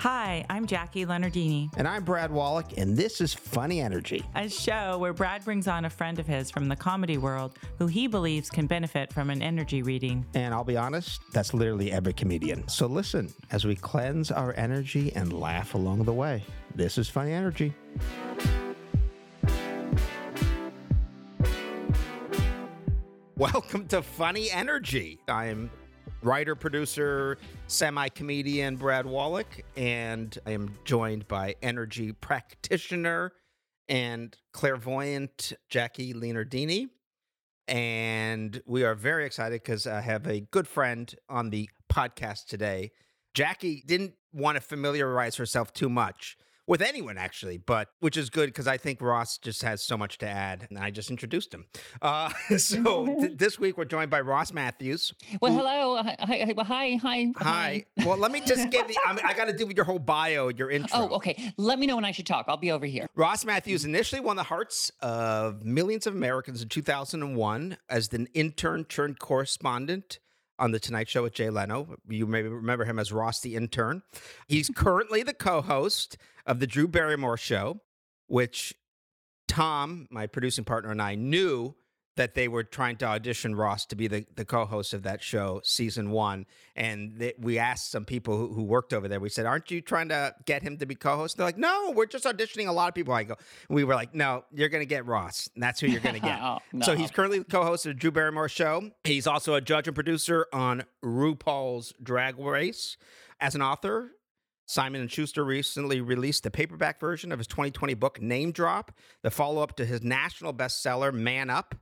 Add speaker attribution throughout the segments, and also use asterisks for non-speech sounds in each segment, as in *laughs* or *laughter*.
Speaker 1: Hi, I'm Jakki Leonardini,
Speaker 2: And I'm Brad Wollack, and this is Funny Energy.
Speaker 1: a show where Brad brings on a friend of his from the comedy world who he believes can benefit from an energy reading.
Speaker 2: And I'll be honest, that's literally every comedian. So listen as we cleanse our energy and laugh along the way. This is Funny Energy. Welcome to Funny Energy. I'm writer, producer, semi comedian Brad Wollack, and I am joined by energy practitioner and clairvoyant Jakki Leonardini. And we are very excited because I have a good friend on the podcast today. Jakki didn't want to familiarize herself too much with anyone, actually, but which is good because I think Ross just has so much to add, and I just introduced him. Uh, *laughs* so th- this week we're joined by Ross Mathews.
Speaker 3: Well, hello. Hi, hi, hi, hi.
Speaker 2: Hi. Well, let me just give the. *laughs* I, mean, I got to do with your whole bio, your intro.
Speaker 3: Oh, okay. Let me know when I should talk. I'll be over here.
Speaker 2: Ross Mathews initially won the hearts of millions of Americans in 2001 as the intern turned correspondent on The Tonight Show with Jay Leno. You may remember him as Ross the Intern. He's *laughs* currently the co host of The Drew Barrymore Show, which Tom, my producing partner, and I knew that they were trying to audition Ross to be the, the co-host of that show, season one. And they, we asked some people who, who worked over there. We said, "Aren't you trying to get him to be co-host?" They're like, "No, we're just auditioning a lot of people." I go, we were like, "No, you're going to get Ross. And that's who you're going to get." *laughs*
Speaker 3: Oh, no.
Speaker 2: So he's currently the co-host of Drew Barrymore Show. He's also a judge and producer on RuPaul's Drag Race. As an author, Simon and Schuster recently released the paperback version of his 2020 book Name Drop, the follow-up to his national bestseller Man Up.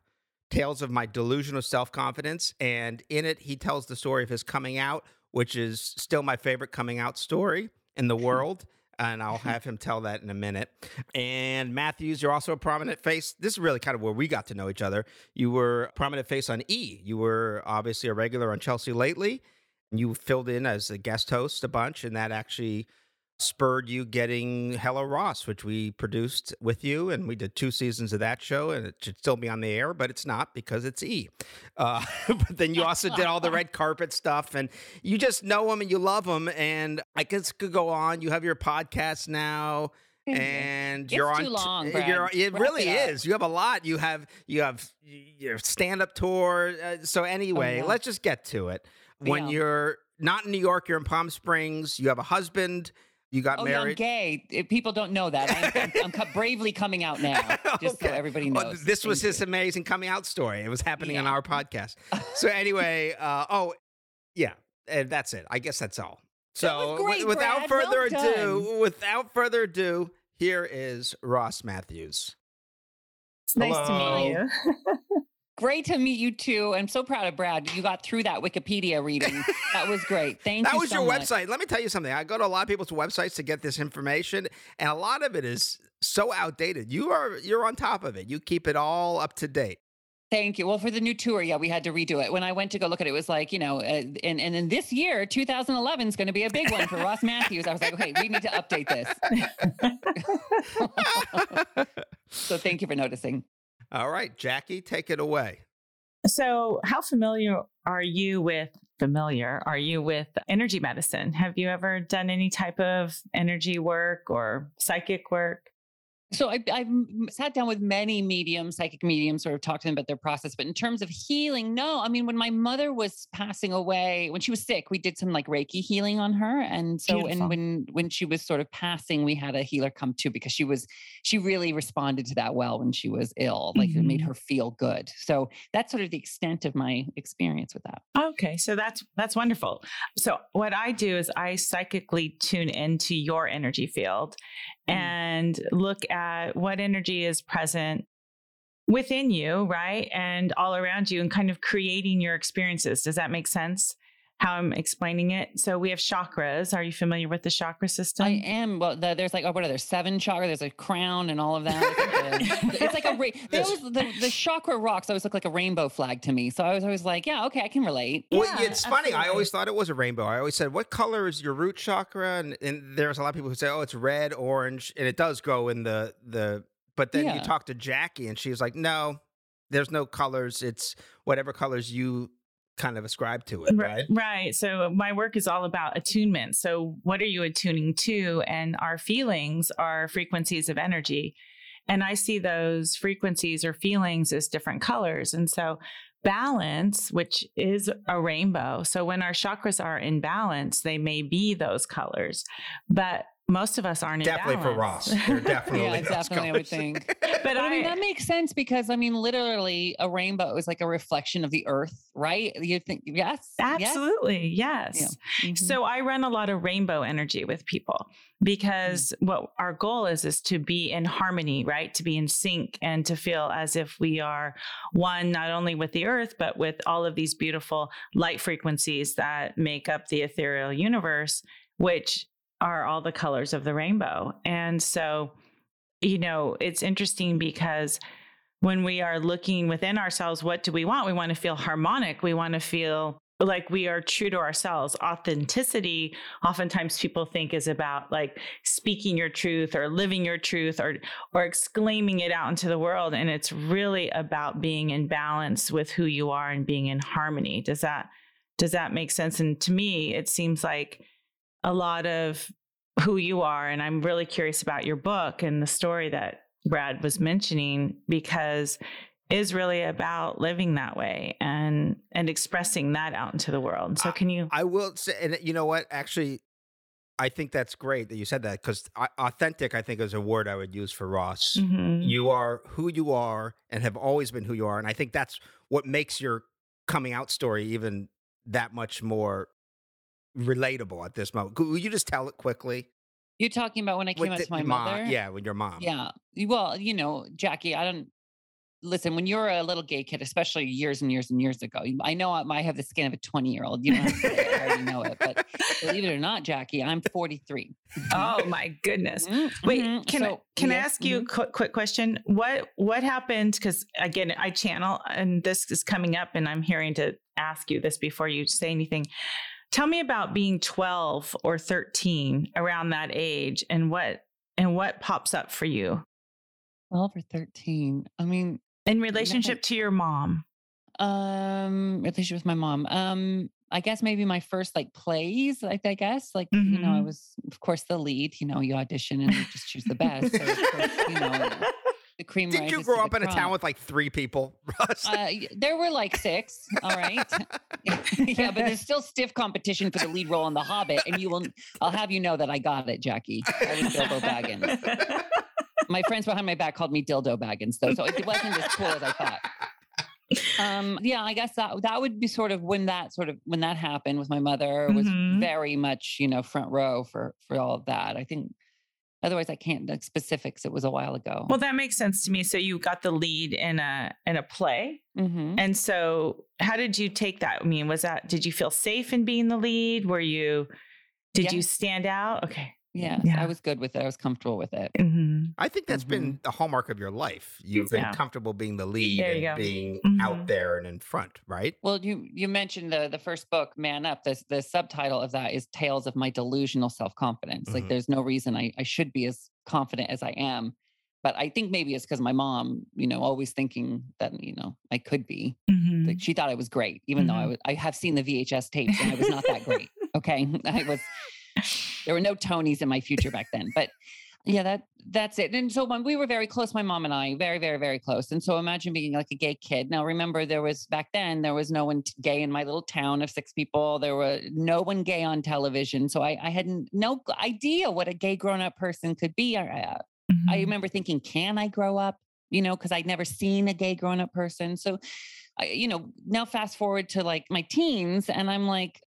Speaker 2: Tales of My Delusional Self Confidence. And in it, he tells the story of his coming out, which is still my favorite coming out story in the *laughs* world. And I'll have him tell that in a minute. And Mathews, you're also a prominent face. This is really kind of where we got to know each other. You were a prominent face on E. You were obviously a regular on Chelsea lately. And you filled in as a guest host a bunch, and that actually spurred you getting Hello Ross, which we produced with you, and we did two seasons of that show, and it should still be on the air, but it's not because it's E. Uh, *laughs* but then you also did all the red carpet stuff, and you just know them and you love them, and I guess could go on. You have your podcast now. And
Speaker 3: It's
Speaker 2: you're on.
Speaker 3: too long,
Speaker 2: You're, it
Speaker 3: Wrap
Speaker 2: really
Speaker 3: it
Speaker 2: is. You have a lot. You have you have your stand up tour. Uh, so anyway,
Speaker 3: yeah.
Speaker 2: let's just get to it. When
Speaker 3: Yeah.
Speaker 2: you're not in New York, you're in Palm Springs. You have a husband. You got
Speaker 3: Oh, yeah, I'm gay. If people don't know that. I'm, I'm, I'm co- bravely coming out now, *laughs* just so
Speaker 2: Okay.
Speaker 3: everybody
Speaker 2: Well,
Speaker 3: knows.
Speaker 2: this was
Speaker 3: Thank
Speaker 2: his amazing coming out story. It was happening on our podcast. So anyway, uh, oh yeah, and that's it. I guess that's all. So
Speaker 3: was great,
Speaker 2: wi- without
Speaker 3: Brad. Well
Speaker 2: further ado,
Speaker 3: done.
Speaker 2: without further ado, here is Ross Mathews.
Speaker 4: It's nice
Speaker 2: Hello.
Speaker 4: to meet you. *laughs*
Speaker 3: Great to meet you too. I'm so proud of Brad. You got through that Wikipedia reading. That was great. *laughs* Thank
Speaker 2: That
Speaker 3: you.
Speaker 2: was
Speaker 3: so
Speaker 2: your
Speaker 3: much.
Speaker 2: website. Let me tell you something. I go to a lot of people's websites to get this information, and a lot of it is so outdated. You are you're on top of it. You keep it all up to date.
Speaker 3: Thank you. Well, for the new tour, yeah, we had to redo it. When I went to go look at it, it was like, you know, uh, and and in this year, 2011 is going to be a big one for Ross Mathews. I was like, okay, we need to update this. *laughs* *laughs* so thank you for noticing.
Speaker 2: All right, Jakki, take it away.
Speaker 4: So, how familiar are you with familiar are you with energy medicine? Have you ever done any type of energy work or psychic work?
Speaker 3: So I, I've sat down with many mediums, psychic mediums, sort of talked to them about their process. But in terms of healing, no. I mean, when my mother was passing away, when she was sick, we did some like Reiki healing on her. And so,
Speaker 4: Beautiful.
Speaker 3: and when when she was sort of passing, we had a healer come too because she was she really responded to that well when she was ill. Like it made
Speaker 4: Mhm.
Speaker 3: her feel good. So that's sort of the extent of my experience with that.
Speaker 4: Okay, so that's that's wonderful. So what I do is I psychically tune into your energy field.
Speaker 3: Mm.
Speaker 4: and look at what energy is present within you, right? And all around you and kind of creating your experiences. Does that make sense? How I'm explaining it. So we have chakras. Are you familiar with the chakra system?
Speaker 3: I am. Well, the, there's like, oh, what are there? Seven chakra. There's a crown and all of that. It's like a, *laughs* it's ra- they always, the, the chakra rocks always look like a rainbow flag to me. So I was always like, yeah, okay, I can relate.
Speaker 2: Well,
Speaker 4: Yeah,
Speaker 2: it's funny. I always thought it was a rainbow. I always said, "What color is your root chakra?" And, and there's a lot of people who say, "Oh, it's red, orange," and it does go in the the. But then you talk to Jakki, and she's like, "No, there's no colors. It's whatever colors you kind of ascribe to it, right?
Speaker 4: Right. So uh, my work is all about attunement. So what are you attuning to? And our feelings are frequencies of energy. And I see those frequencies or feelings as different colors. And so balance, which is a rainbow. So when our chakras are in balance, they may be those colors. But most of us aren't
Speaker 2: definitely for Ross. They're definitely *laughs*
Speaker 3: yeah, definitely. I would think. *laughs*
Speaker 4: but,
Speaker 3: but
Speaker 4: I,
Speaker 3: I, mean that makes sense because I mean literally a rainbow is like a reflection of the earth, right? You think yes,
Speaker 4: absolutely, yes. yes. Yeah. Mm-hmm. So I run a lot of rainbow energy with people because mm-hmm. what our goal is is to be in harmony, right? To be in sync and to feel as if we are one not only with the earth but with all of these beautiful light frequencies that make up the ethereal universe which are all the colors of the rainbow. And so, you know, it's interesting because when we are looking within ourselves, what do we want? We want to feel harmonic. We want to feel like we are true to ourselves. Authenticity, oftentimes people think is about like speaking your truth or living your truth or or exclaiming it out into the world. And it's really about being in balance with who you are and being in harmony. Does that does that make sense? And to me, it seems like a lot of who you are. And I'm really curious about your book and the story that Brad was mentioning because is really about living that way and and expressing that out into the world. So can you
Speaker 2: I, I will say and you know what actually I think that's great that you said that because authentic, I think, is a word I would use for Ross. Mm-hmm. You are who you are and have always been who you are. And I think that's what makes your coming out story even that much more relatable at this moment. Will you just tell it quickly?
Speaker 3: You're talking about when I came out to my
Speaker 2: mom,
Speaker 3: mother?
Speaker 2: Yeah, with your mom.
Speaker 3: Yeah. Well, you know, Jakki, I don't listen, when you're a little gay kid, especially years and years and years ago, I know I have the skin of a 20 year old. You know, I already know it. But believe it or not, Jakki, I'm 43. *laughs*
Speaker 4: Oh my goodness! Mm-hmm. Wait, mm-hmm. can so, I can yes, I ask you mm-hmm. a quick, quick question? What what happened? Because again, I channel, and this is coming up, and I'm hearing to ask you this before you say anything. Tell me about being 12 or 13 around that age and what and what pops up for you.
Speaker 3: 12 or 13. I mean,
Speaker 4: in relationship to your mom.
Speaker 3: Um, relationship with my mom. Um, I guess maybe my first like plays, like I guess, like mm-hmm. you know, I mm-hmm. was of course the lead. You know, you audition and you just choose the best. So course, you know, *laughs* cream.
Speaker 2: Did you grow up in a town with like three people,
Speaker 3: uh, there were like six. *laughs* All right. *laughs* yeah, but there's still stiff competition for the lead role in The Hobbit, and you will. I'll have you know that I got it, Jakki. I was Bilbo *laughs* Baggins. my friends behind my back called me Dildo Baggins, though, so it wasn't as cool as I thought. Um, yeah, I guess that that would be sort of when that sort of when that happened with my mother was mm-hmm. very much you know front row for for all of that. I think Otherwise, I can't like specifics. It was a while ago.
Speaker 4: Well, that makes sense to me. So you got the lead in a in a play, mm-hmm. and so how did you take that? I mean, was that did you feel safe in being the lead? Were you did yeah. you stand out? Okay,
Speaker 3: yeah, yeah, I was good with it. I was comfortable with it.
Speaker 2: Mm-hmm. I think that's mm-hmm. been the hallmark of your life. You've been yeah. comfortable being the lead and go. being mm-hmm. out there and in front, right?
Speaker 3: Well, you you mentioned the the first book, Man Up. The the subtitle of that is Tales of My Delusional Self Confidence. Like, mm-hmm. there's no reason I I should be as confident as I am. But I think maybe it's because my mom, you know, always thinking that you know I could be. Mm-hmm. Like she thought I was great, even though I mm-hmm. was. I have seen the VHS tapes and I was not that great. *laughs* Okay, *laughs* I was there were no Tonys in my future back then, but yeah, that that's it. And so when we were very close, my mom and I, very, very, very close. And so imagine being like a gay kid. Now remember, there was back then there was no one gay in my little town of six people. There were no one gay on television, so I, I had no idea what a gay grown up person could be. I, mm-hmm. I remember thinking, can I grow up? You know, because I'd never seen a gay grown up person. So, I, you know, now fast forward to like my teens, and I'm like,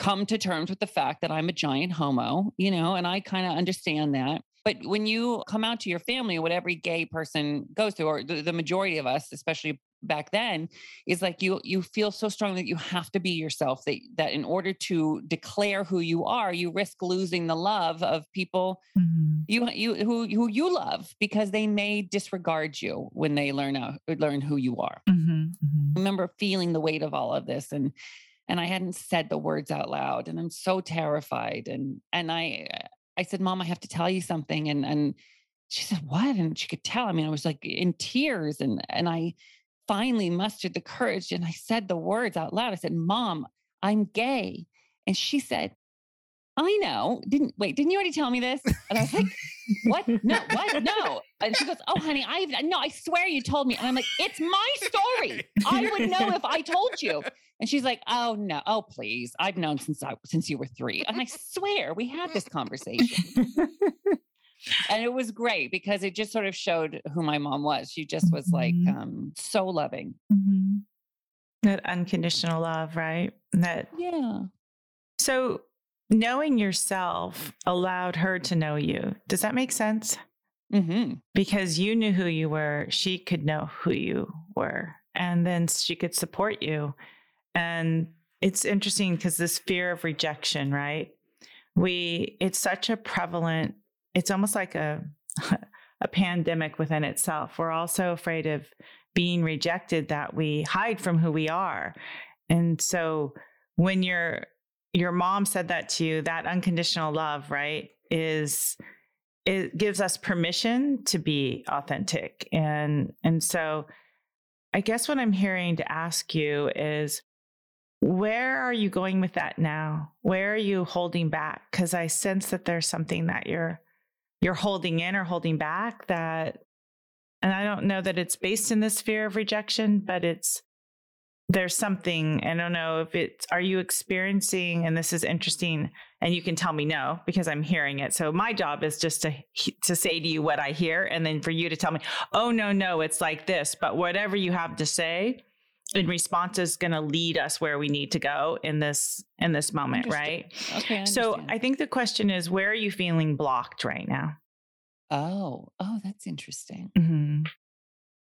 Speaker 3: come to terms with the fact that I'm a giant homo, you know, and I kind of understand that. But when you come out to your family, what every gay person goes through, or the, the, majority of us, especially back then, is like you you feel so strong that you have to be yourself. That that in order to declare who you are, you risk losing the love of people mm-hmm. you you who who you love because they may disregard you when they learn out learn who you are. Mm-hmm. Mm-hmm. I remember feeling the weight of all of this and and I hadn't said the words out loud and I'm so terrified and and I uh, I said mom I have to tell you something and and she said what and she could tell I mean I was like in tears and and I finally mustered the courage and I said the words out loud. I said, Mom, I'm gay. And she said, I know. Didn't wait, didn't you already tell me this? And I was like, *laughs* What? No, what? No. And she goes, Oh, honey, I no, I swear you told me. And I'm like, It's my story. I would know if I told you. And she's like, Oh no, oh please. I've known since I since you were three. And I swear we had this conversation. and it was great because it just sort of showed who my mom was. She just was like
Speaker 4: Mhm.
Speaker 3: um, so loving.
Speaker 4: Mm-hmm. That unconditional love, right? That
Speaker 3: Yeah.
Speaker 4: so knowing yourself allowed her to know you. Does that make sense?
Speaker 3: hmm
Speaker 4: Because you knew who you were, she could know who you were, and then she could support you. And it's interesting because this fear of rejection, right? We it's such a prevalent, it's almost like a *laughs* a pandemic within itself. We're all so afraid of being rejected that we hide from who we are. And so when your your mom said that to you, that unconditional love, right, is it gives us permission to be authentic. And and so I guess what I'm hearing to ask you is where are you going with that now? Where are you holding back? Because I sense that there's something that you're you're holding in or holding back that and I don't know that it's based in this fear of rejection, but it's there's something i don't know if it's are you experiencing and this is interesting and you can tell me no because i'm hearing it so my job is just to to say to you what i hear and then for you to tell me oh no no it's like this but whatever you have to say in response is going to lead us where we need to go in this in this moment right
Speaker 3: Okay. I
Speaker 4: so i think the question is where are you feeling blocked right now
Speaker 3: oh, oh, that's interesting.
Speaker 4: Mhm.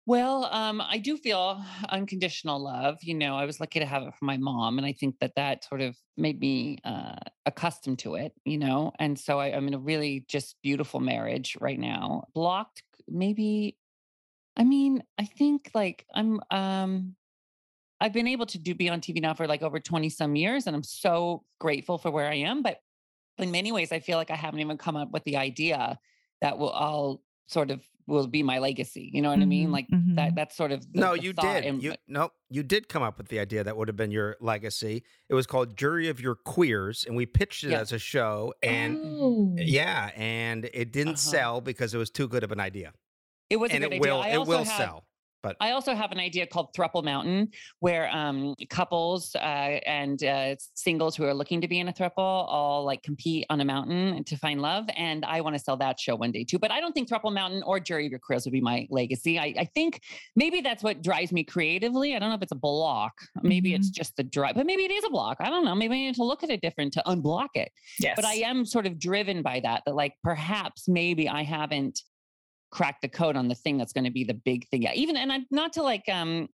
Speaker 3: Well, um, I do feel unconditional love. You know, I was lucky to have it from my mom, and I think that that sort of made me uh, accustomed to it. You know, and so I, I'm in a really just beautiful marriage right now. Blocked, maybe. I mean, I think like I'm. um I've been able to do be on TV now for like over 20 some years, and I'm so grateful for where I am. But in many ways, I feel like I haven't even come up with the idea that will all sort of will be my legacy. You know what I mean?
Speaker 4: Mhm,
Speaker 3: Like
Speaker 4: mhm.
Speaker 3: that. That's sort of the,
Speaker 2: no,
Speaker 3: the
Speaker 2: you did.
Speaker 3: in-
Speaker 2: You no, you did come up with the idea that would have been your legacy. It was called Jury of Your Queers, and we pitched it
Speaker 3: Yeah.
Speaker 2: as a show, and
Speaker 4: Oh.
Speaker 2: yeah, and it didn't
Speaker 3: Uh-huh.
Speaker 2: sell because it was too good of an idea,
Speaker 3: it was
Speaker 2: and
Speaker 3: a
Speaker 2: it
Speaker 3: good idea.
Speaker 2: will
Speaker 3: I
Speaker 2: it will
Speaker 3: have,
Speaker 2: sell. But
Speaker 3: I also have an idea called Thruple Mountain, where um, couples uh, and uh, singles who are looking to be in a thruple all like compete on a mountain to find love. And I want to sell that show one day too. But I don't think Thruple Mountain or Jury of Your Queers would be my legacy. I, I think maybe that's what drives me creatively. I don't know if it's a block. Maybe it's just the drive, but maybe it is a block. I don't know. Maybe I need to look at it different to unblock it.
Speaker 4: yes
Speaker 3: But I am sort of driven by that, that like perhaps maybe I haven't cracked the code on the thing that's going to be the big thing. Yeah. Even, and I'm not to like, um,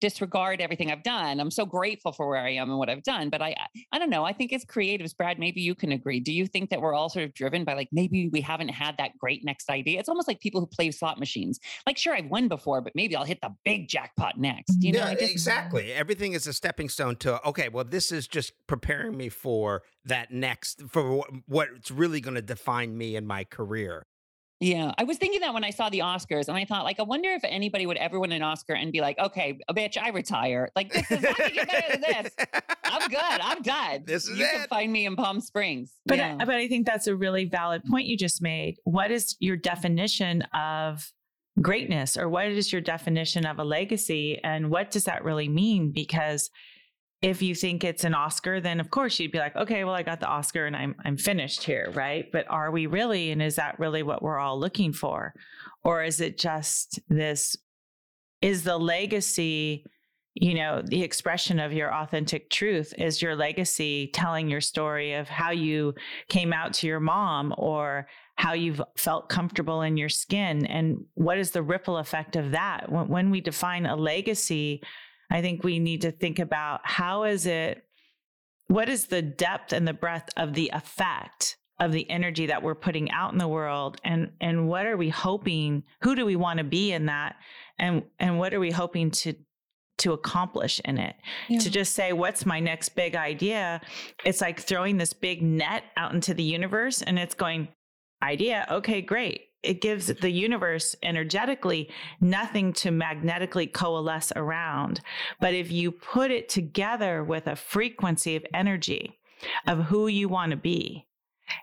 Speaker 3: disregard everything I've done. I'm so grateful for where I am and what I've done, but I, I, don't know. I think as creatives, Brad, maybe you can agree. Do you think that we're all sort of driven by like, maybe we haven't had that great next idea? It's almost like people who play slot machines. Like, sure, I've won before, but maybe I'll hit the big jackpot next. You know,
Speaker 2: yeah,
Speaker 3: just,
Speaker 2: exactly. Everything is a stepping stone to okay. Well, this is just preparing me for that next for wh- what's really going to define me in my career.
Speaker 3: Yeah, I was thinking that when I saw the Oscars, and I thought, like, I wonder if anybody would ever win an Oscar and be like, "Okay, bitch, I retire." Like, this is I can get better than this. I'm good. I'm done.
Speaker 2: This is
Speaker 3: you can find me in Palm Springs.
Speaker 4: But
Speaker 3: yeah.
Speaker 4: I, but I think that's a really valid point you just made. What is your definition of greatness, or what is your definition of a legacy, and what does that really mean? Because if you think it's an Oscar, then of course you'd be like, okay, well, I got the Oscar and I'm I'm finished here, right? But are we really? And is that really what we're all looking for, or is it just this? Is the legacy? you know, the expression of your authentic truth is your legacy telling your story of how you came out to your mom or how you've felt comfortable in your skin and what is the ripple effect of that when, when we define a legacy i think we need to think about how is it what is the depth and the breadth of the effect of the energy that we're putting out in the world? And and what are we hoping who do we want to be in that? And and what are we hoping to to accomplish in it?
Speaker 3: Yeah.
Speaker 4: to just say what's my next big idea? It's like throwing this big net out into the universe and it's going idea? Okay great it gives the universe energetically nothing to magnetically coalesce around. But if you put it together with a frequency of energy of who you want to be,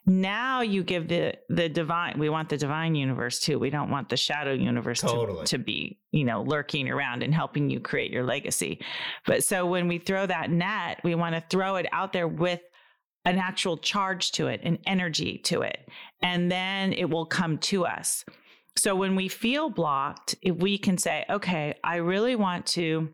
Speaker 4: now you give the the divine we want the divine universe too we don't want the shadow universe
Speaker 2: Totally.
Speaker 4: to, to be you know lurking around and helping you create your legacy but so when we throw that net we want to throw it out there with an actual charge to it an energy to it and then it will come to us so when we feel blocked if we can say okay i really want to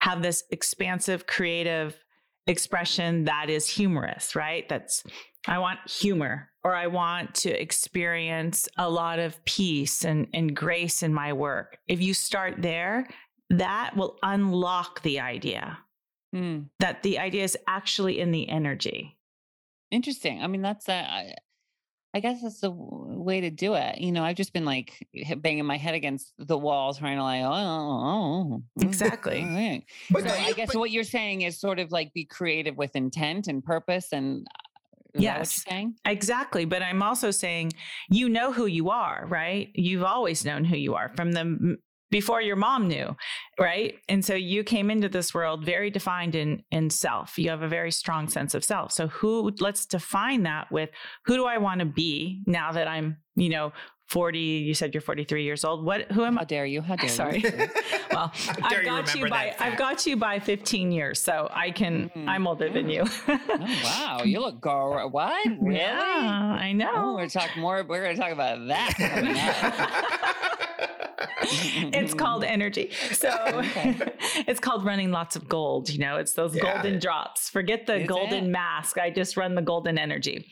Speaker 4: have this expansive creative expression that is humorous right that's I want humor or I want to experience a lot of peace and, and grace in my work. If you start there, that will unlock the idea
Speaker 3: Hmm.
Speaker 4: that the idea is actually in the energy.
Speaker 3: Interesting. I mean, that's a, I, I guess that's the way to do it. You know, I've just been like banging my head against the wall, trying to like, oh, oh, oh,
Speaker 4: Exactly.
Speaker 2: But
Speaker 3: So
Speaker 2: don't
Speaker 3: I guess
Speaker 2: but-
Speaker 3: what you're saying is sort of like be creative with intent and purpose, and is
Speaker 4: Yes. Exactly. But I'm also saying you know who you are, right? You've always known who you are from the before your mom knew, right? And so you came into this world very defined in in self. You have a very strong sense of self. So who let's define that with who do I want to be now that I'm, you know, 40, you said you're 43 years old. What who am
Speaker 3: How
Speaker 4: I?
Speaker 3: dare you? How *laughs* dare
Speaker 4: Sorry. *laughs*
Speaker 3: you?
Speaker 4: Well,
Speaker 2: dare
Speaker 4: I've got you
Speaker 2: remember
Speaker 4: by
Speaker 2: that
Speaker 4: I've got you by 15 years, so I can
Speaker 3: Mhm.
Speaker 4: I'm older than you.
Speaker 3: Oh, wow, you look go what? *laughs* Really?
Speaker 4: Yeah, I know.
Speaker 3: Oh, we're gonna talk more. We're going to talk about that coming up.
Speaker 4: It's called *laughs* energy. So
Speaker 3: Okay. *laughs*
Speaker 4: it's called running lots of gold. You know, it's those
Speaker 2: Yeah.
Speaker 4: golden drops. Forget the
Speaker 3: Is
Speaker 4: golden
Speaker 3: it?
Speaker 4: mask. I just run the golden energy.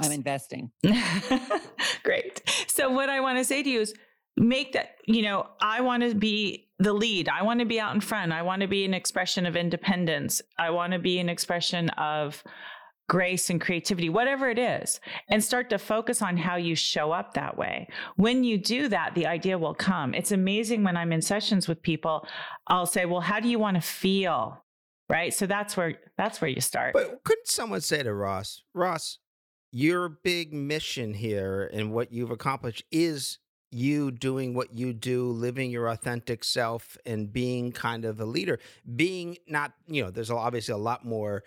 Speaker 3: I'm investing. *laughs*
Speaker 4: Great. So what I want to say to you is make that, you know, I want to be the lead. I want to be out in front. I want to be an expression of independence. I want to be an expression of grace and creativity, whatever it is, and start to focus on how you show up that way. When you do that, the idea will come. It's amazing when I'm in sessions with people, I'll say, "Well, how do you want to feel?" Right? So that's where that's where you start.
Speaker 2: But couldn't someone say to Ross, Ross, your big mission here and what you've accomplished is you doing what you do, living your authentic self and being kind of a leader, being not, you know, there's obviously a lot more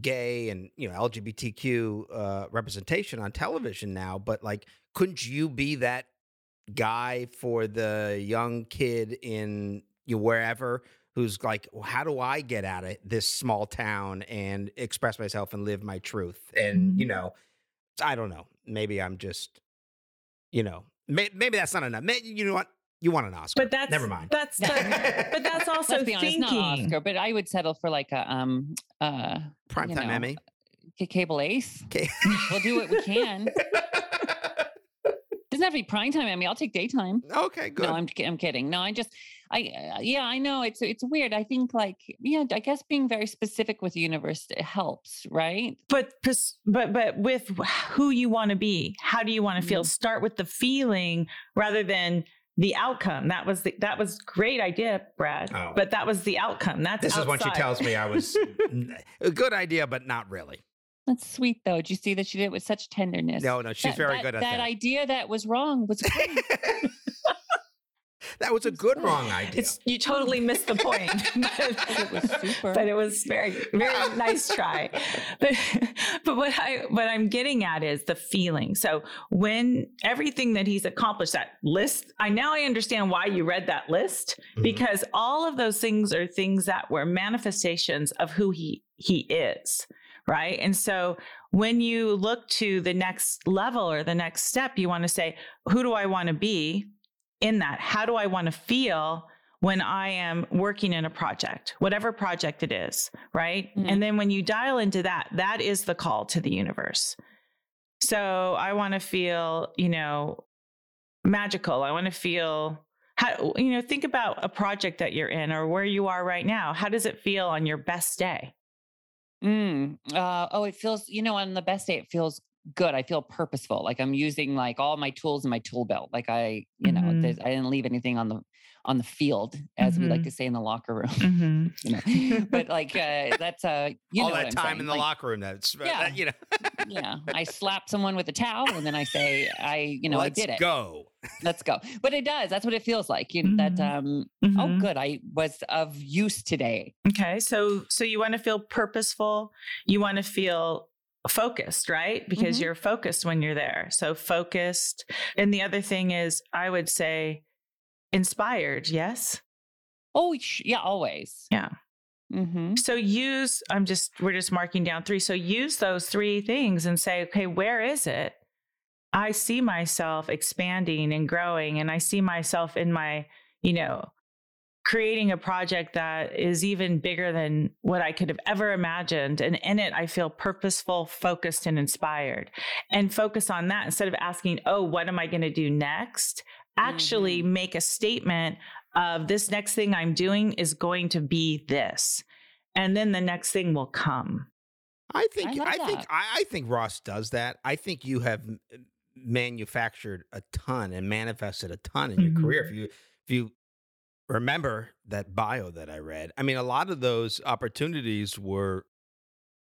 Speaker 2: gay and, you know, LGBTQ uh, representation on television now, but like, couldn't you be that guy for the young kid in you wherever who's like, well, how do I get out of this small town and express myself and live my truth? And, you
Speaker 4: Mhm.
Speaker 2: know, I don't know. Maybe I'm just, you know, may, maybe that's not enough. May, you know what? You want an Oscar.
Speaker 4: But that's
Speaker 2: never mind.
Speaker 4: That's *laughs* the, but that's also
Speaker 3: Let's be honest,
Speaker 4: thinking.
Speaker 3: not Oscar, but I would settle for like a um uh
Speaker 2: Primetime
Speaker 3: you know,
Speaker 2: Emmy.
Speaker 3: c- cable ace.
Speaker 2: Okay. *laughs*
Speaker 3: We'll do what we can. *laughs* Doesn't have to be prime time. I mean, I'll take daytime.
Speaker 2: okay, good.
Speaker 3: No, I'm I'm kidding. No, I just I uh, yeah, I know it's it's weird. I think like yeah, I guess being very specific with the universe it helps, right?
Speaker 4: but but but with who you want to be how do you want to feel
Speaker 3: Mhm.
Speaker 4: start with the feeling rather than the outcome that was the, that was great idea brad
Speaker 2: Oh.
Speaker 4: but that was the outcome that's
Speaker 2: this is what she tells me I was *laughs* a good idea, but not really.
Speaker 3: That's sweet though. Did you see that she did it with such tenderness?
Speaker 2: No, no, she's
Speaker 3: That-
Speaker 2: very
Speaker 3: that-
Speaker 2: good at
Speaker 3: that.
Speaker 2: that.
Speaker 3: idea that was wrong was great. *laughs*
Speaker 2: that was a good wrong idea.
Speaker 4: it's you totally missed the point *laughs*
Speaker 3: it was super.
Speaker 4: but it was very very nice try but but what i what i'm getting at is the feeling so when everything that he's accomplished that list i now i understand why you read that list
Speaker 2: Mhm.
Speaker 4: because all of those things are things that were manifestations of who he he is right and so when you look to the next level or the next step you want to say who do i want to be in that how do i want to feel when i am working in a project whatever project it is right?
Speaker 3: Mhm.
Speaker 4: and then when you dial into that that is the call to the universe. So i want to feel you know magical. I want to feel how you know think about a project that you're in or where you are right now. How does it feel on your best day?
Speaker 3: Mm, uh, oh, it feels, you know, on the best day, it feels good. I feel purposeful. Like I'm using like all my tools in my tool belt. Like I, you know,
Speaker 4: Mhm.
Speaker 3: I didn't leave anything on the on the field, as we like
Speaker 4: Mhm.
Speaker 3: to say in the locker room.
Speaker 4: Mhm. *laughs*
Speaker 3: you know, *laughs* but like uh, that's uh, you
Speaker 2: All
Speaker 3: know
Speaker 2: that
Speaker 3: I'm
Speaker 2: time
Speaker 3: saying.
Speaker 2: in the
Speaker 3: Like,
Speaker 2: locker room. That's uh,
Speaker 3: Yeah.
Speaker 2: that, you know.
Speaker 3: yeah, I slap someone with a towel and then I say, I, you know,
Speaker 2: Let's
Speaker 3: I did it.
Speaker 2: Go.
Speaker 3: Let's go. But it does. That's what it feels like. You know, that
Speaker 4: Mhm.
Speaker 3: um, oh,
Speaker 4: Mhm.
Speaker 3: good. I was of use today.
Speaker 4: Okay, so so you want to feel purposeful, you want to feel focused, right? Because
Speaker 3: Mhm.
Speaker 4: you're focused when you're there. So focused. And the other thing is I would say inspired, yes?
Speaker 3: Oh, yeah, always.
Speaker 4: Yeah.
Speaker 3: Mm-hmm.
Speaker 4: So use I'm just we're just marking down 3. So use those 3 things and say, okay, where is it? I see myself expanding and growing and I see myself in my, you know, creating a project that is even bigger than what I could have ever imagined. And in it, I feel purposeful, focused, and inspired. And focus on that instead of asking, oh, what am I going to do next? Actually, make a statement of this next thing I'm doing is going to be this. And then the next thing will come.
Speaker 2: I think
Speaker 3: I
Speaker 2: I, think. I, I think Ross does that. I think you have manufactured a ton and manifested a ton in your career.
Speaker 4: Mhm.
Speaker 2: If you if you remember that bio that I read, I mean, a lot of those opportunities were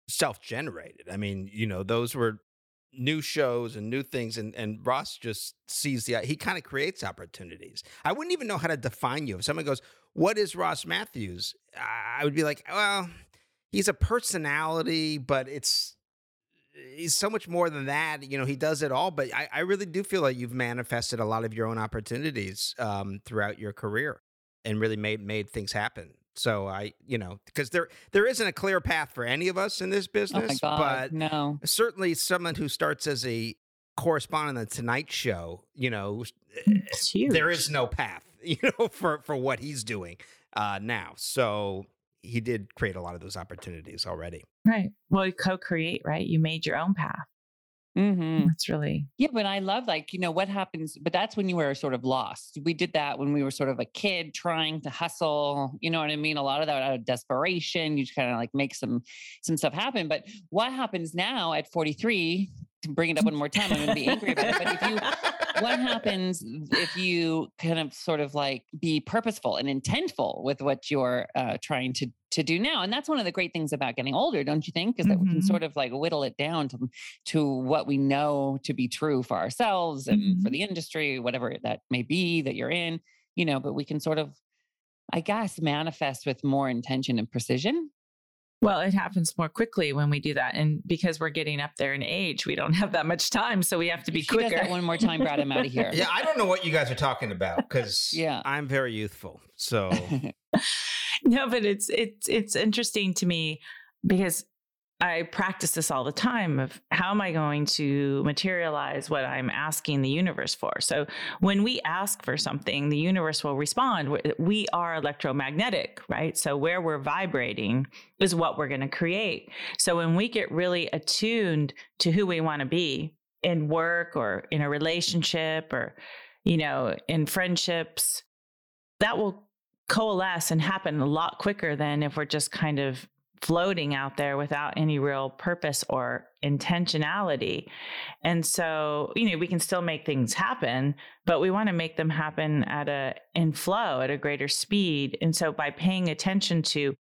Speaker 2: self-generated. I mean, you know, those were new shows and new things and and Ross just sees the he kind of creates opportunities. I wouldn't even know how to define you. If someone goes, "What is Ross Mathews?" I would be like, "Well, he's a personality, but it's he's so much more than that. You know, he does it all. But I, I really do feel like you've manifested a lot of your own opportunities um, throughout your career and really made made things happen. So I, you know, because there there isn't a clear path for any of us in this
Speaker 3: Oh my
Speaker 2: business,
Speaker 3: God.
Speaker 2: but
Speaker 3: no.
Speaker 2: certainly someone who starts as a correspondent on the Tonight Show, you know, there is no path, *laughs* you know, for for what he's doing uh, now. So he did create a lot of those opportunities already.
Speaker 4: right. Well, you co-create, right? You made your own path.
Speaker 3: Mm-hmm.
Speaker 4: That's really
Speaker 3: Yeah, but I love like, you know, what happens, but that's when you were sort of lost. We did that when we were sort of a kid trying to hustle. You know what I mean? A lot of that out of desperation. You just kind of like make some some stuff happen. But what happens now at 43, to bring it up one more time, I'm gonna be angry about it. But if you what happens if you kind of sort of like be purposeful and intentful with what you're uh, trying to to do now and that's one of the great things about getting older don't you think is that we can
Speaker 4: Mhm.
Speaker 3: sort of like whittle it down to to what we know to be true for ourselves and for
Speaker 4: Mhm.
Speaker 3: the industry whatever that may be that you're in you know but we can sort of i guess manifest with more intention and precision
Speaker 4: Well, it happens more quickly when we do that. And because we're getting up there in age, we don't have that much time. So we have to be
Speaker 3: If she does
Speaker 4: quicker.
Speaker 3: that one more time brad i'm out of *laughs* here
Speaker 2: Yeah, I don't know what you guys are talking about because
Speaker 3: Yeah.
Speaker 2: I'm very youthful. So *laughs*
Speaker 4: no, but it's it's it's interesting to me because I practice this all the time of how am I going to materialize what I'm asking the universe for? So when we ask for something, the universe will respond. We- are electromagnetic, right? So where we're vibrating is what we're going to create. So when we get really attuned to who we want to be in work or in a relationship or you know, in friendships, that will coalesce and happen a lot quicker than if we're just kind of floating out there without any real purpose or intentionality. And so, you know, we can still make things happen, but we want to make them happen at a in flow at a greater speed. And so by paying attention to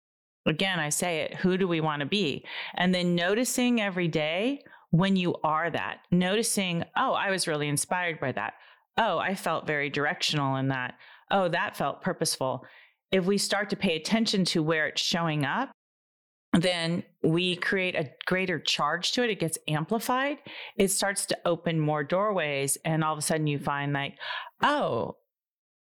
Speaker 4: again, I say it, who do we want to be? And then noticing every day when you are that, noticing, oh, I was really inspired by that. Oh, I felt very directional in that. Oh, that felt purposeful. If we start to pay attention to where it's showing up, then we create a greater charge to it. It gets amplified. It starts to open more doorways. And all of a sudden you find like, oh,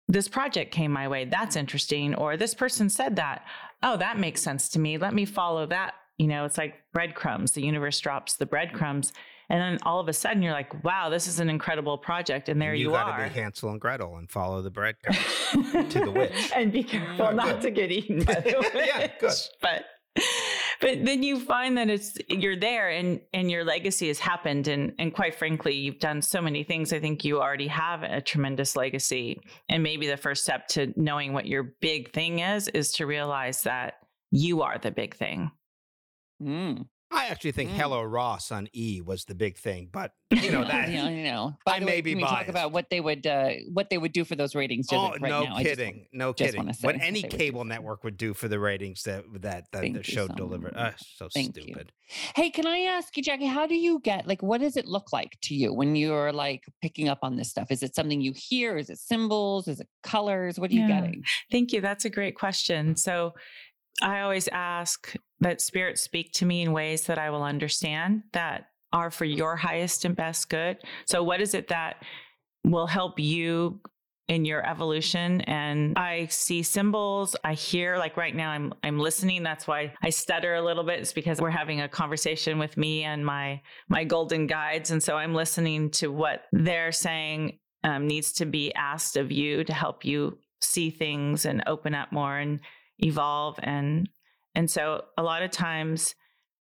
Speaker 4: this project came my way. That's interesting. Or this person said that. Oh, that makes sense to me. Let me follow that. You know, it's like breadcrumbs. The universe drops the breadcrumbs. And then all of a sudden you're like, wow, this is an incredible project. And there you, you
Speaker 2: gotta
Speaker 4: are.
Speaker 2: be Hansel and Gretel and follow the *laughs* breadcrumbs. to the witch.
Speaker 4: and be careful
Speaker 2: Oh,
Speaker 4: not
Speaker 2: good.
Speaker 4: to get eaten by the witch. *laughs*
Speaker 2: Yeah, good.
Speaker 4: But but then you find that it's you're there and and your legacy has happened. And and quite frankly you've done so many things. I think you already have a tremendous legacy. And maybe the first step to knowing what your big thing is is to realize that you are the big thing.
Speaker 3: Mm.
Speaker 2: I actually think
Speaker 3: Mm.
Speaker 2: Hello Ross on E was the big thing, but *laughs* you know that.
Speaker 3: yeah, I know.
Speaker 2: I
Speaker 3: By the
Speaker 2: may
Speaker 3: way,
Speaker 2: be
Speaker 3: can we talk
Speaker 2: biased.
Speaker 3: about what they would uh, what they would do for those ratings?
Speaker 2: Oh,
Speaker 3: right
Speaker 2: no
Speaker 3: now? I just
Speaker 2: kidding. no
Speaker 3: just
Speaker 2: kidding. What
Speaker 3: what
Speaker 2: any
Speaker 3: they
Speaker 2: cable
Speaker 3: for-
Speaker 2: network would do for the ratings that that, that the show
Speaker 3: so
Speaker 2: delivered.
Speaker 3: much.
Speaker 2: Uh, so
Speaker 3: Thank you.
Speaker 2: stupid.
Speaker 3: Hey, can I ask you, Jakki? How do you get like what does it look like to you when you're like picking up on this stuff? Is it something you hear? Is it symbols? Is it colors? What are you
Speaker 4: Yeah.
Speaker 3: getting?
Speaker 4: Thank you. That's a great question. So I always ask that spirits speak to me in ways that I will understand that are for your highest and best good. So, what is it that will help you in your evolution? And I see symbols. I hear, like right now, I'm I'm listening. That's why I stutter a little bit. It's because we're having a conversation with me and my my golden guides, and so I'm listening to what they're saying um, needs to be asked of you to help you see things and open up more and evolve and and so a lot of times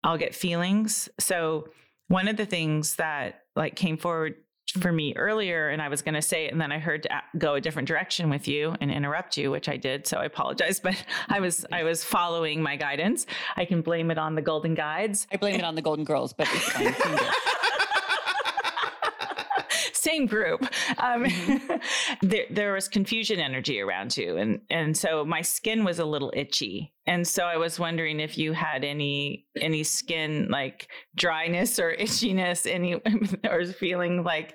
Speaker 4: I'll get feelings. So one of the things that like came forward for me earlier and I was going to say it and then I heard to go a different direction with you and interrupt you which I did so I apologize *laughs* but I was I was following my guidance. I can blame it on the golden guides.
Speaker 3: I blame it on the Golden Girls, but it's fine. *laughs*
Speaker 4: Same group. Um,
Speaker 3: Mhm. *laughs*
Speaker 4: there, there was confusion energy around you, and and so my skin was a little itchy, and so I was wondering if you had any any skin like dryness or *laughs* itchiness, any *laughs* or feeling like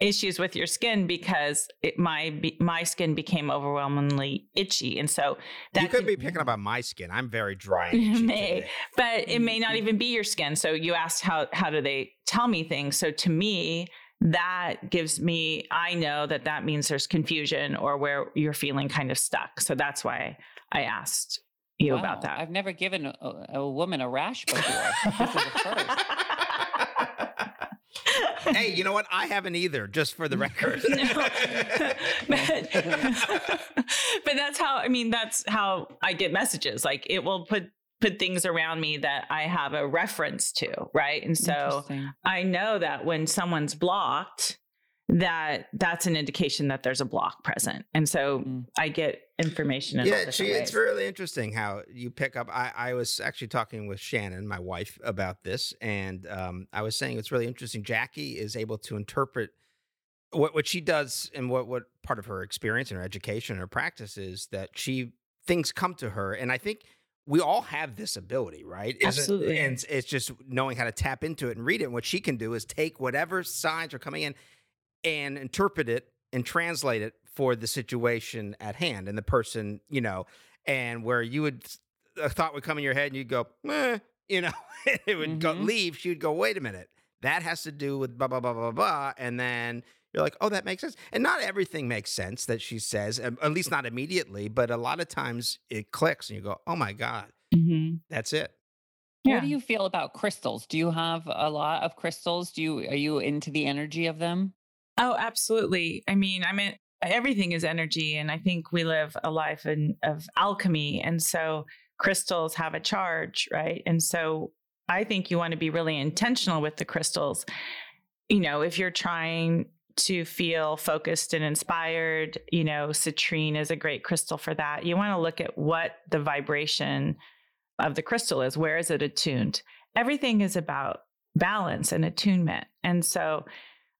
Speaker 4: issues with your skin because it, my my skin became overwhelmingly itchy, and so that
Speaker 2: you could be picking up on my skin. I'm very dry. And itchy
Speaker 4: May.
Speaker 2: today.
Speaker 4: but it may not
Speaker 3: Mhm.
Speaker 4: even be your skin. So you asked how how do they tell me things? So to me, that gives me I know that that means there's confusion or where you're feeling kind of stuck. So that's why I asked you
Speaker 3: Wow,
Speaker 4: about that.
Speaker 3: I've never given a, a woman a rash before. this is a first.
Speaker 2: hey, you know what? I haven't either. Just for the record. *laughs*
Speaker 4: but, *laughs* but that's how I mean that's how I get messages. Like it will put put things around me that I have a reference to, right? And so I know that when someone's blocked, that that's an indication that there's a block present. And so
Speaker 3: Mm.
Speaker 4: I get information in
Speaker 2: yeah, she, it's really interesting how you pick up. I, I was actually talking with Shannon, my wife, about this, and um, I was saying it's really interesting. Jakki is able to interpret what what she does, and what what part of her experience and her education and her practice is that she things come to her, and I think we all have this ability, right? Isn't-
Speaker 4: Absolutely.
Speaker 2: and it's- just knowing how to tap into it and read it. And what she can do is take whatever signs are coming in and interpret it and translate it for the situation at hand and the person, you know, and where you would a thought would come in your head and you'd go, eh, you know, *laughs* it would go
Speaker 3: Mhm.
Speaker 2: leave. She would go, wait a minute, that has to do with blah blah blah blah blah, and then you're like, oh, that makes sense. And not everything makes sense that she says, um, at least not immediately, but a lot of times it clicks and you go, oh my god,
Speaker 4: Mhm.
Speaker 2: that's it.
Speaker 4: Yeah.
Speaker 3: What do you feel about crystals? Do you have a lot of crystals? Do you are you into the energy of them?
Speaker 4: Oh, absolutely. I mean, I mean, everything is energy, and I think we live a life in, of alchemy, and so crystals have a charge, right? And so I think you want to be really intentional with the crystals. You know, if you're trying to feel focused and inspired, you know, citrine is a great crystal for that. You want to look at what the vibration of the crystal is. Where is it attuned? Everything is about balance and attunement. And so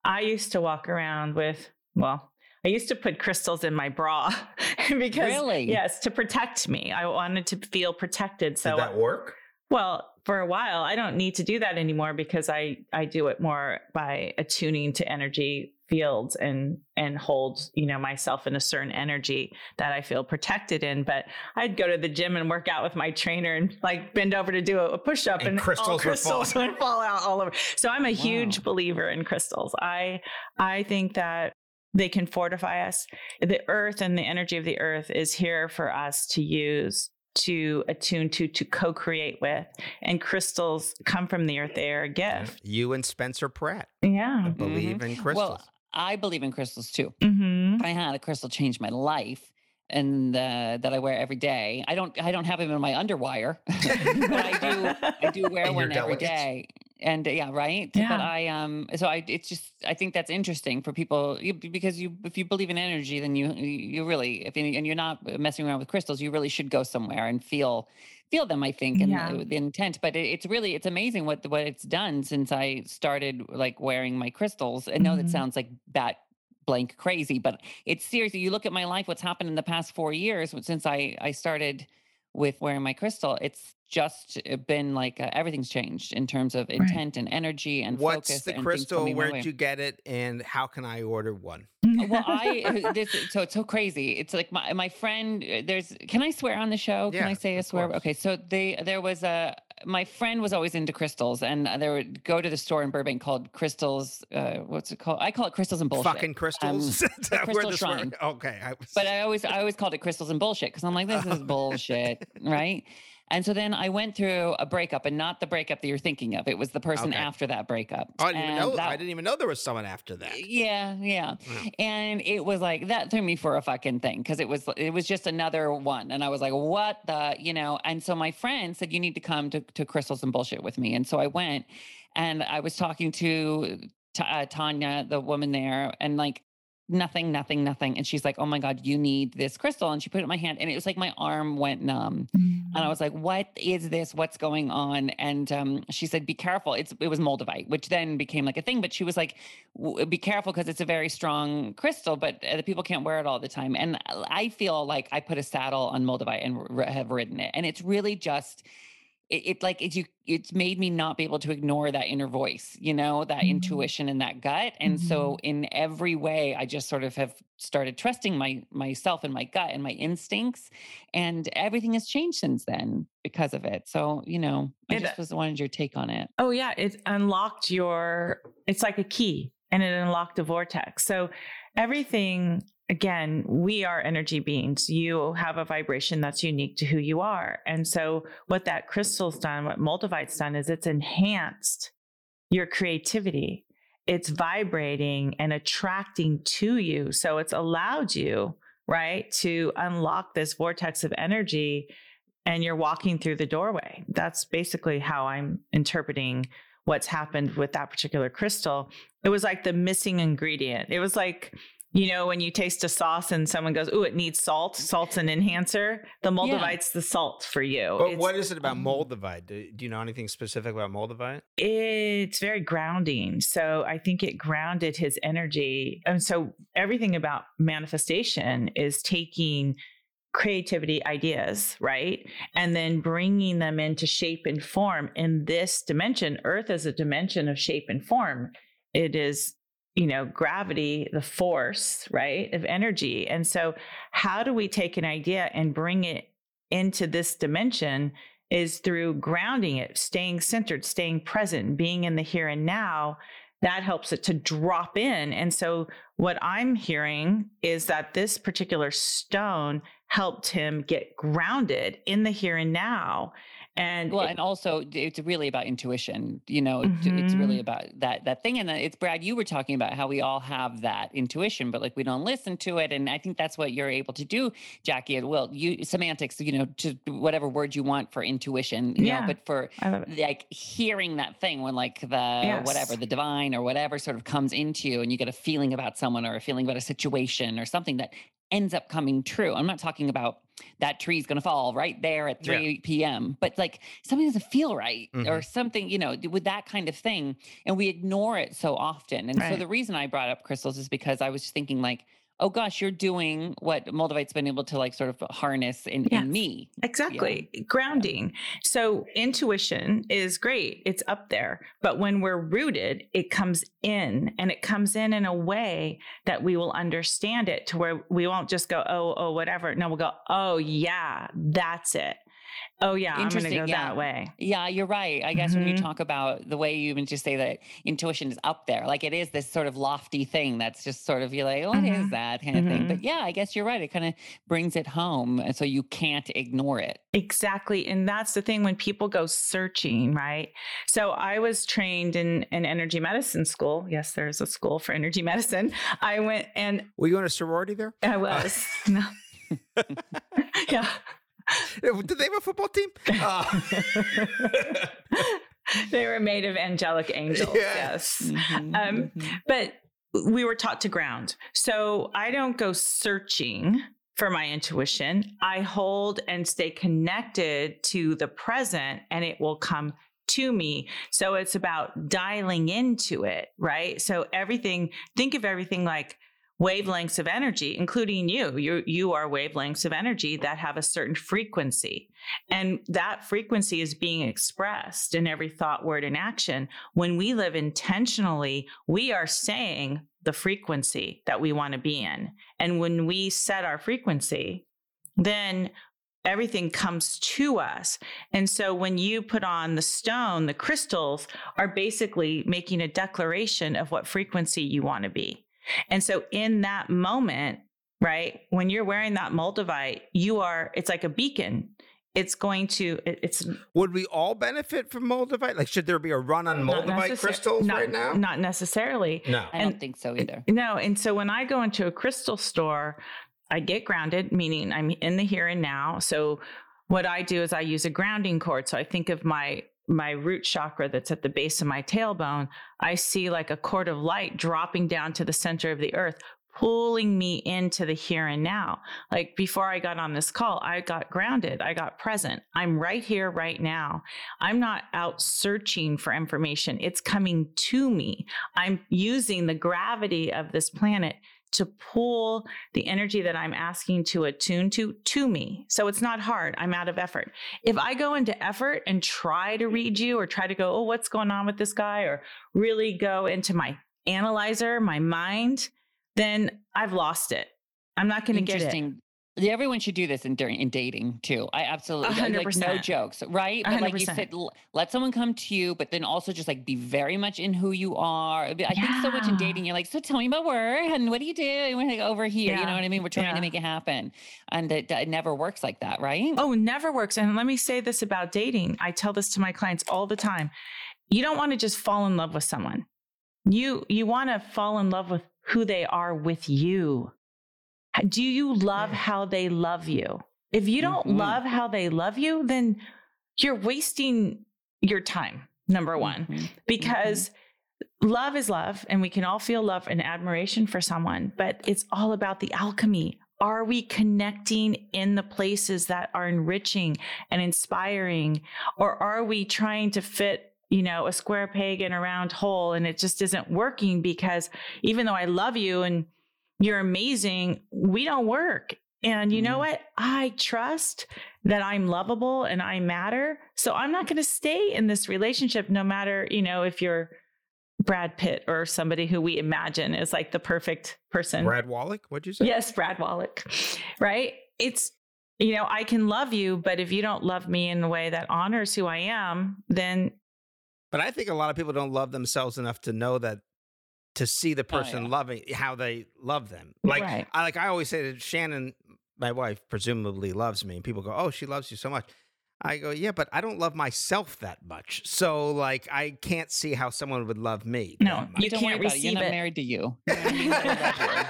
Speaker 4: I used to walk around with, well, I used to put crystals in my bra *laughs* because,
Speaker 3: Really?
Speaker 4: yes, to protect me. I wanted to feel protected. So, that
Speaker 2: work?
Speaker 4: well, for a while, I don't need to do that anymore because I I do it more by attuning to energy fields and and hold you know myself in a certain energy that I feel protected in. But I'd go to the gym and work out with my trainer and like bend over to do a, a push up
Speaker 2: And
Speaker 4: and,
Speaker 2: crystals
Speaker 4: all
Speaker 2: would fall *laughs*
Speaker 4: would fall out all over. So I'm a huge
Speaker 3: Wow.
Speaker 4: believer in crystals. I I think that they can fortify us. The earth and the energy of the earth is here for us to use to attune to to co-create with and crystals come from the earth they are a gift
Speaker 2: You and Spencer Pratt
Speaker 4: yeah mm-hmm.
Speaker 2: believe in crystals.
Speaker 3: Well, I believe in crystals too.
Speaker 4: hmm
Speaker 3: I had a crystal change my life and uh, that I wear every day. I don't I don't have them in my underwire, *laughs* but I do I do *laughs* wear one every day. and uh, yeah, right.
Speaker 4: Yeah.
Speaker 3: But I um, so I it's just I think that's interesting for people you, because you if you believe in energy, then you you really if you, and you're not messing around with crystals, you really should go somewhere and feel feel them. I think and
Speaker 4: Yeah.
Speaker 3: the, the intent. But it, it's really it's amazing what what it's done since I started like wearing my crystals. I know
Speaker 4: Mhm.
Speaker 3: that sounds like bat blank crazy, but it's seriously. You look at my life, what's happened in the past four years since I I started with wearing my crystal. It's just uh, been like uh, everything's changed in terms of intent and energy and
Speaker 2: What's
Speaker 3: focus
Speaker 2: the crystal? Where'd you get it? And how can I order one?
Speaker 3: well, I *laughs* this so it's so crazy. It's like my my friend. uh, There's can I swear on the show? Can
Speaker 2: Yeah,
Speaker 3: I say a swear?
Speaker 2: course.
Speaker 3: Okay, so they there was a my friend was always into crystals, and they would go to the store in Burbank called Crystals. Uh, what's it called? I call it Crystals and Bullshit.
Speaker 2: Fucking crystals. *laughs* That
Speaker 3: Crystal
Speaker 2: word-
Speaker 3: Shrine.
Speaker 2: Okay. I was,
Speaker 3: but I always I always called it crystals and bullshit because I'm like this is *laughs* bullshit, right? And so then I went through a breakup, and not the breakup that you're thinking of. It was the person
Speaker 2: Okay.
Speaker 3: after that breakup.
Speaker 2: I didn't even know.
Speaker 3: that-
Speaker 2: I didn't even know there was someone after that.
Speaker 3: yeah, yeah.
Speaker 2: Wow.
Speaker 3: And it was like that threw me for a fucking thing because it was it was just another one, and I was like, what the you know? And so my friend said you need to come to to crystals and bullshit with me, and so I went, and I was talking to Ta- uh, Tanya, the woman there, and like nothing, nothing, nothing, and she's like, oh my god, you need this crystal, and she put it in my hand, and it was like my arm went numb. And I was like, "What is this? What's going on?" And um, she said, "Be careful. It's it was moldavite, which then became like a thing. But she was like, "Be careful because it's a very strong crystal, but uh, the people can't wear it all the time." And I feel like I put a saddle on moldavite and r- have ridden it, and it's really just. It, it like it's you. It's made me not be able to ignore that inner voice, you know, that
Speaker 4: Mhm.
Speaker 3: intuition and that gut. And so, in every way, I just sort of have started trusting my myself and my gut and my instincts and everything has changed since then because of it. So, you know, I
Speaker 4: It-
Speaker 3: just was wanted your take on it.
Speaker 4: Oh yeah, it unlocked your it's like a key and it unlocked a vortex. So everything again, we are energy beings. You have a vibration that's unique to who you are. And so what that crystal's done, what Moldavite's done is it's enhanced your creativity. It's vibrating and attracting to you. So it's allowed you, right, to unlock this vortex of energy and you're walking through the doorway. That's basically how I'm interpreting what's happened with that particular crystal. It was like the missing ingredient. It was like, you know, when you taste a sauce and someone goes, "Ooh, it needs salt. Salt's an enhancer." The Moldavite's the salt for you.
Speaker 2: But
Speaker 4: It's-
Speaker 2: what is it about
Speaker 3: um,
Speaker 2: Moldavite? Do, do you know anything specific about Moldavite?
Speaker 4: it's very grounding. So I think it grounded his energy. And so everything about manifestation is taking creativity ideas, right? And then bringing them into shape and form in this dimension. Earth is a dimension of shape and form. It is, you know, gravity, the force, right, of energy. And so, how do we take an idea and bring it into this dimension? Is through grounding it, staying centered, staying present, being in the here and now. That helps it to drop in. And so, what I'm hearing is that this particular stone helped him get grounded in the here and now. And
Speaker 3: Well,
Speaker 4: it-
Speaker 3: and also it's really about intuition, you know, t- it's really mm-hmm. about that that thing. And it's Brad, you were talking about how we all have that intuition, but like we don't listen to it. And I think that's what you're able to do, Jakki and Will. You semantics, you know, to whatever word you want for intuition, you
Speaker 4: Yeah.
Speaker 3: know, but for
Speaker 4: I love it.
Speaker 3: like hearing that thing when like the whatever the divine or whatever sort of comes into you and you get a feeling about someone or a feeling about a situation or something that ends up coming true i'm not talking about that tree is going to fall right there at
Speaker 2: Yeah.
Speaker 3: 3 p.m but like something doesn't feel right or
Speaker 2: Mhm.
Speaker 3: something you know with that kind of thing and we ignore it so often and so the reason i brought up crystals is because i was thinking like oh gosh you're doing what moldavite's been able to like sort of harness in,
Speaker 4: Yes.
Speaker 3: in me
Speaker 4: Exactly. Eh, grounding. So intuition is great. It's up there. But when we're rooted, it comes in and it comes in in a way that we will understand it to where we won't just go, oh, oh, whatever. No, we'll go, oh, yeah, that's it. Oh, yeah, I'm
Speaker 3: Interesting,
Speaker 4: go
Speaker 3: yeah.
Speaker 4: that way.
Speaker 3: Yeah, you're right. I guess when you
Speaker 4: Mhm.
Speaker 3: talk about the way you even just say that intuition is up there, like it is this sort of lofty thing that's just sort of you're like, what is
Speaker 4: Mhm.
Speaker 3: that kind of thing?
Speaker 4: Mhm.
Speaker 3: But yeah, I guess you're right. It kind of brings it home, and so you can't ignore it.
Speaker 4: Exactly. And that's the thing when people go searching, right? So I was trained in an energy medicine school. Yes, there's a school for energy *laughs* medicine. I went and
Speaker 2: Were you in a sorority there?
Speaker 4: I was. no. *laughs* *laughs* yeah. *laughs*
Speaker 2: Did they have a football team? Uh, *laughs*
Speaker 4: they were made of angelic angels.
Speaker 2: Yeah.
Speaker 4: Yes.
Speaker 3: Mhm,
Speaker 4: Um,
Speaker 3: mhm.
Speaker 4: But we were taught to ground. So I don't go searching for my intuition. I hold and stay connected to the present and it will come to me. So it's about dialing into it, right? So everything, think of everything like wavelengths of energy, including you. You you are wavelengths of energy that have a certain frequency. And that frequency is being expressed in every thought, word, and action. When we live intentionally, we are saying the frequency that we want to be in. And when we set our frequency, then everything comes to us. And so when you put on the stone, the crystals are basically making a declaration of what frequency you want to be. And so in that moment, right, when you're wearing that moldavite, you are, it's like a beacon. It's going to, it- it's
Speaker 2: Would we all benefit from moldavite? Like, should there be a run on
Speaker 4: not
Speaker 2: moldavite
Speaker 4: necessar-
Speaker 2: crystals
Speaker 4: not-
Speaker 2: right now?
Speaker 4: Not necessarily.
Speaker 2: No.
Speaker 3: I don't
Speaker 4: and-
Speaker 3: think so either.
Speaker 4: No. And so when I go into a crystal store, I get grounded, meaning I'm in the here and now. So what I do is I use a grounding cord. So I think of my my root chakra that's at the base of my tailbone. I see like a cord of light dropping down to the center of the earth, pulling me into the here and now. Like before I got on this call, I got grounded. I got present. I'm right here, right now. I'm not out searching for information. It's coming to me. I'm using the gravity of this planet to pull the energy that I'm asking to attune to to me. So it's not hard. I'm out of effort. If I go into effort and try to read you or try to go, oh, what's going on with this guy, or really go into my analyzer, my mind, then I've lost it. I'm not going to get it.
Speaker 3: Yeah, everyone should do this in during in dating too. I absolutely
Speaker 4: A
Speaker 3: like no jokes, right? But
Speaker 4: hundred
Speaker 3: like you said, l- let someone come to you, but then also just like be very much in who you are. I think so much in dating, you're like, so tell me about work and what do you do? And we're like over here, you know what I mean? We're trying
Speaker 4: Yeah.
Speaker 3: to make it happen, and it, it never works like that, right?
Speaker 4: Oh, never works. And let me say this about dating. I tell this to my clients all the time. You don't want to just fall in love with someone. You you want to fall in love with who they are with you. Do you love how they love you? If you don't
Speaker 3: Mhm.
Speaker 4: love how they love you, then you're wasting your time. Number 1
Speaker 3: Mhm.
Speaker 4: because love is love and we can all feel love and admiration for someone but it's all about the alchemy are we connecting in the places that are enriching and inspiring or are we trying to fit you know a square peg in a round hole and it just isn't working because even though i love you and you're amazing we don't work and you know
Speaker 3: Mhm.
Speaker 4: what i trust that i'm lovable and i matter so i'm not going to stay in this relationship no matter you know if you're brad pitt or somebody who we imagine is like the perfect person
Speaker 2: Brad Wollack, what'd you say?
Speaker 4: Yes, Brad Wollack. Right? It's you know, I can love you, but if you don't love me in a way that honors who I am, then
Speaker 2: But I think a lot of people don't love themselves enough to know that to see the
Speaker 3: Oh,
Speaker 2: person
Speaker 3: yeah.
Speaker 2: loving eh, how they love them. Like
Speaker 4: Right.
Speaker 2: I like I always say that Shannon, my wife, presumably loves me, and people go, "Oh, she loves you so much." I go, "Yeah, but I don't love myself that much, so like I can't see how someone would love me."
Speaker 4: No,
Speaker 2: that much."
Speaker 4: you
Speaker 3: Don't
Speaker 4: can't
Speaker 3: worry about it. You're not
Speaker 4: it.
Speaker 3: married to you. *laughs* You know I mean? I love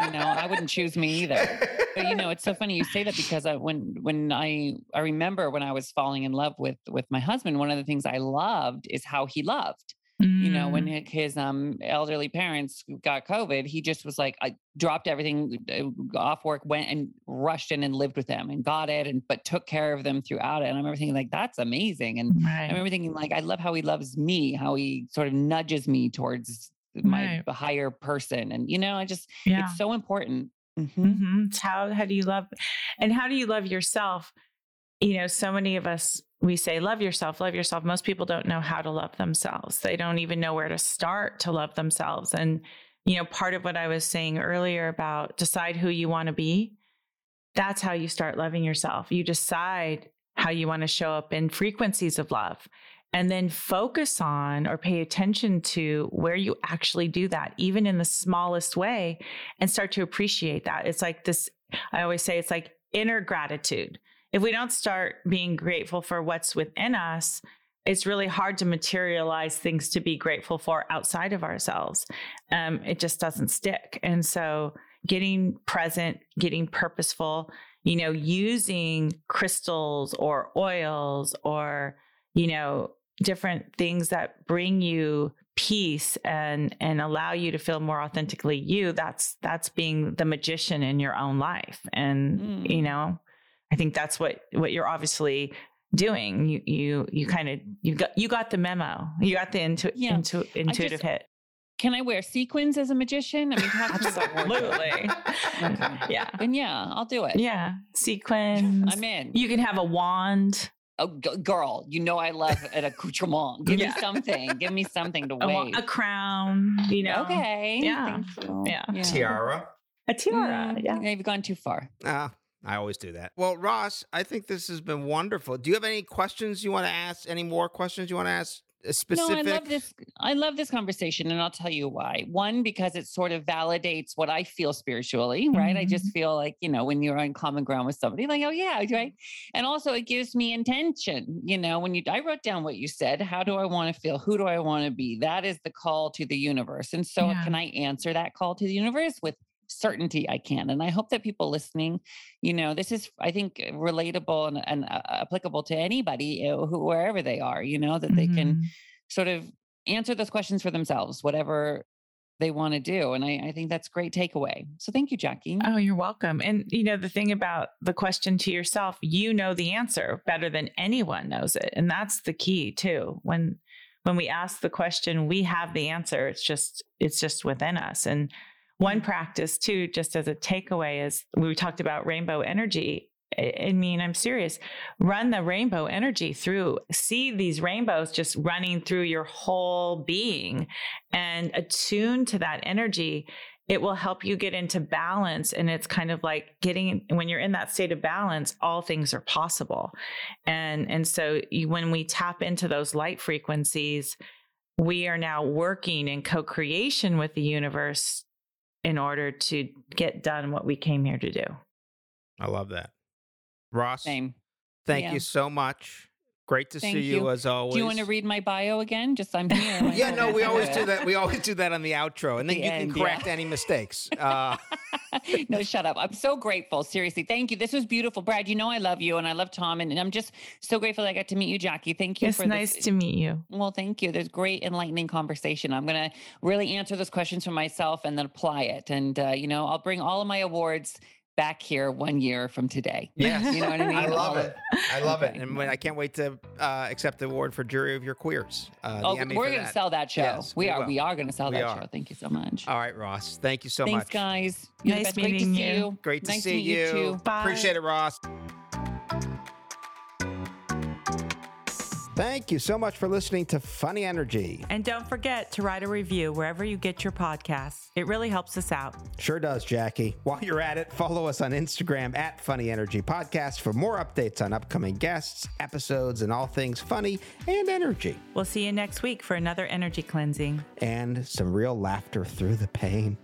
Speaker 3: you. you know, I wouldn't choose me either. But you know, it's so funny you say that because I, when when I I remember when I was falling in love with with my husband, one of the things I loved is how he loved. You know, when
Speaker 4: Mm.
Speaker 3: his um elderly parents got COVID, he just was like, I dropped everything uh, off work, went and rushed in and lived with them and got it, and but took care of them throughout it. And I remember thinking like, that's amazing. And I remember thinking like, I love how he loves me, how he sort of nudges me towards my
Speaker 4: Right.
Speaker 3: higher person, and you know, I just
Speaker 4: yeah.
Speaker 3: it's so important. Mhm.
Speaker 4: hmm It's how how do you love and how do you love yourself? You know, so many of us we say love yourself, love yourself. Most people don't know how to love themselves. They don't even know where to start to love themselves. And you know, part of what I was saying earlier about decide who you want to be, that's how you start loving yourself. You decide how you want to show up in frequencies of love and then focus on or pay attention to where you actually do that, even in the smallest way, and start to appreciate that. It's like this, I always say it's like inner gratitude. If we don't start being grateful for what's within us, it's really hard to materialize things to be grateful for outside of ourselves. Um, it just doesn't stick. And so, getting present, getting purposeful, you know, using crystals or oils or, you know, different things that bring you peace and and allow you to feel more authentically you that's that's being the magician in your own life and mm. you know i think that's what what you're obviously doing you you you kind of you got you got the memo you got the intu- yeah. intu- intuitive just, hit
Speaker 3: can I wear sequins as a magician? I mean,
Speaker 4: absolutely. *laughs*
Speaker 3: okay. *laughs* Yeah. And yeah, I'll do it.
Speaker 4: Yeah. Sequins.
Speaker 3: I'm in.
Speaker 4: You can have a wand.
Speaker 3: Oh, g- girl, you know I love an accoutrement. Give yeah. me something. Give me something to *laughs* wave.
Speaker 4: A, crown, you know.
Speaker 3: Okay.
Speaker 4: Yeah.
Speaker 2: Yeah. yeah. Tiara.
Speaker 4: A tiara. Mm, yeah.
Speaker 3: You've gone too far.
Speaker 2: Ah. Uh, I always do that. Well, Ross, I think this has been wonderful. Do you have any questions you want to ask? Any more questions you want to ask specific?
Speaker 3: No, I love this. I love this conversation, and I'll tell you why. One, because it sort of validates what I feel spiritually, right? Mm-hmm. I just mm-hmm. feel like you know when you're on common ground with somebody, like, oh yeah, right. And also, it gives me intention. You know, when you I wrote down what you said. How do I want to feel? Who do I want to be? That is the call to the universe. And so, yeah. can I answer that call to the universe with certainty I can. And I hope that people listening, you know, this is, I think, relatable and, and uh, applicable to anybody uh, who, wherever they are, you know, that mm-hmm. they can mm-hmm. sort of answer those questions for themselves, whatever they want to do. And I, I, think that's great takeaway. So thank you, Jakki.
Speaker 4: Oh, you're welcome. And you know, the thing about the question to yourself, you know the answer better than anyone knows it. And that's the key too. When when we ask the question, we have the answer. It's just it's just within us. And one practice, too, just as a takeaway, is we talked about rainbow energy. I mean, I'm serious. Run the rainbow energy through, see these rainbows just running through your whole being and attune to that energy. It will help you get into balance. And it's kind of like getting, when you're in that state of balance, all things are possible. And, and so you, when we tap into those light frequencies, we are now working in co creation with the universe in order to get done what we came here to do.
Speaker 2: I love that. Ross,
Speaker 3: Same.
Speaker 2: thank yeah. you so much. Great to
Speaker 3: Thank
Speaker 2: see you. you. as always.
Speaker 3: Do you want to read my bio again? Just I'm here. *laughs*
Speaker 2: yeah, no, we *laughs* always do *laughs* that. We always do that on the outro, and then the you end, can correct yeah. any mistakes. Uh... *laughs*
Speaker 3: no, shut up. I'm so grateful. Seriously, thank you. This was beautiful, Brad. You know I love you, and I love Tom, and, and I'm just so grateful I got to meet you, Jakki. Thank you.
Speaker 4: It's nice
Speaker 3: this.
Speaker 4: to meet you.
Speaker 3: Well, thank you. There's great enlightening conversation. I'm gonna really answer those questions for myself and then apply it. And uh, you know, I'll bring all of my awards back here one year from today.
Speaker 2: Yeah, you know what I *laughs* mean. I love it. I love it, and when, I can't wait to uh, accept the award for Jury of Your Queers.
Speaker 3: Uh, oh, we're going to sell that show. Yes, we, we, are. Will. We are going to sell we that are. show. Thank you so much.
Speaker 2: All right, Ross. Thank you so
Speaker 3: Thanks,
Speaker 2: much.
Speaker 3: Thanks, guys.
Speaker 4: You're nice meeting
Speaker 3: you.
Speaker 4: you.
Speaker 2: Great to
Speaker 3: nice
Speaker 2: see
Speaker 3: you.
Speaker 2: you.
Speaker 3: Bye.
Speaker 2: Appreciate it, Ross. Thank you so much for listening to Funny Energy.
Speaker 1: And don't forget to write a review wherever you get your podcasts. It really helps us out.
Speaker 2: Sure does, Jakki. While you're at it, follow us on Instagram at Funny Energy Podcast for more updates on upcoming guests, episodes, and all things funny and energy.
Speaker 1: We'll see you next week for another energy cleansing
Speaker 2: and some real laughter through the pain.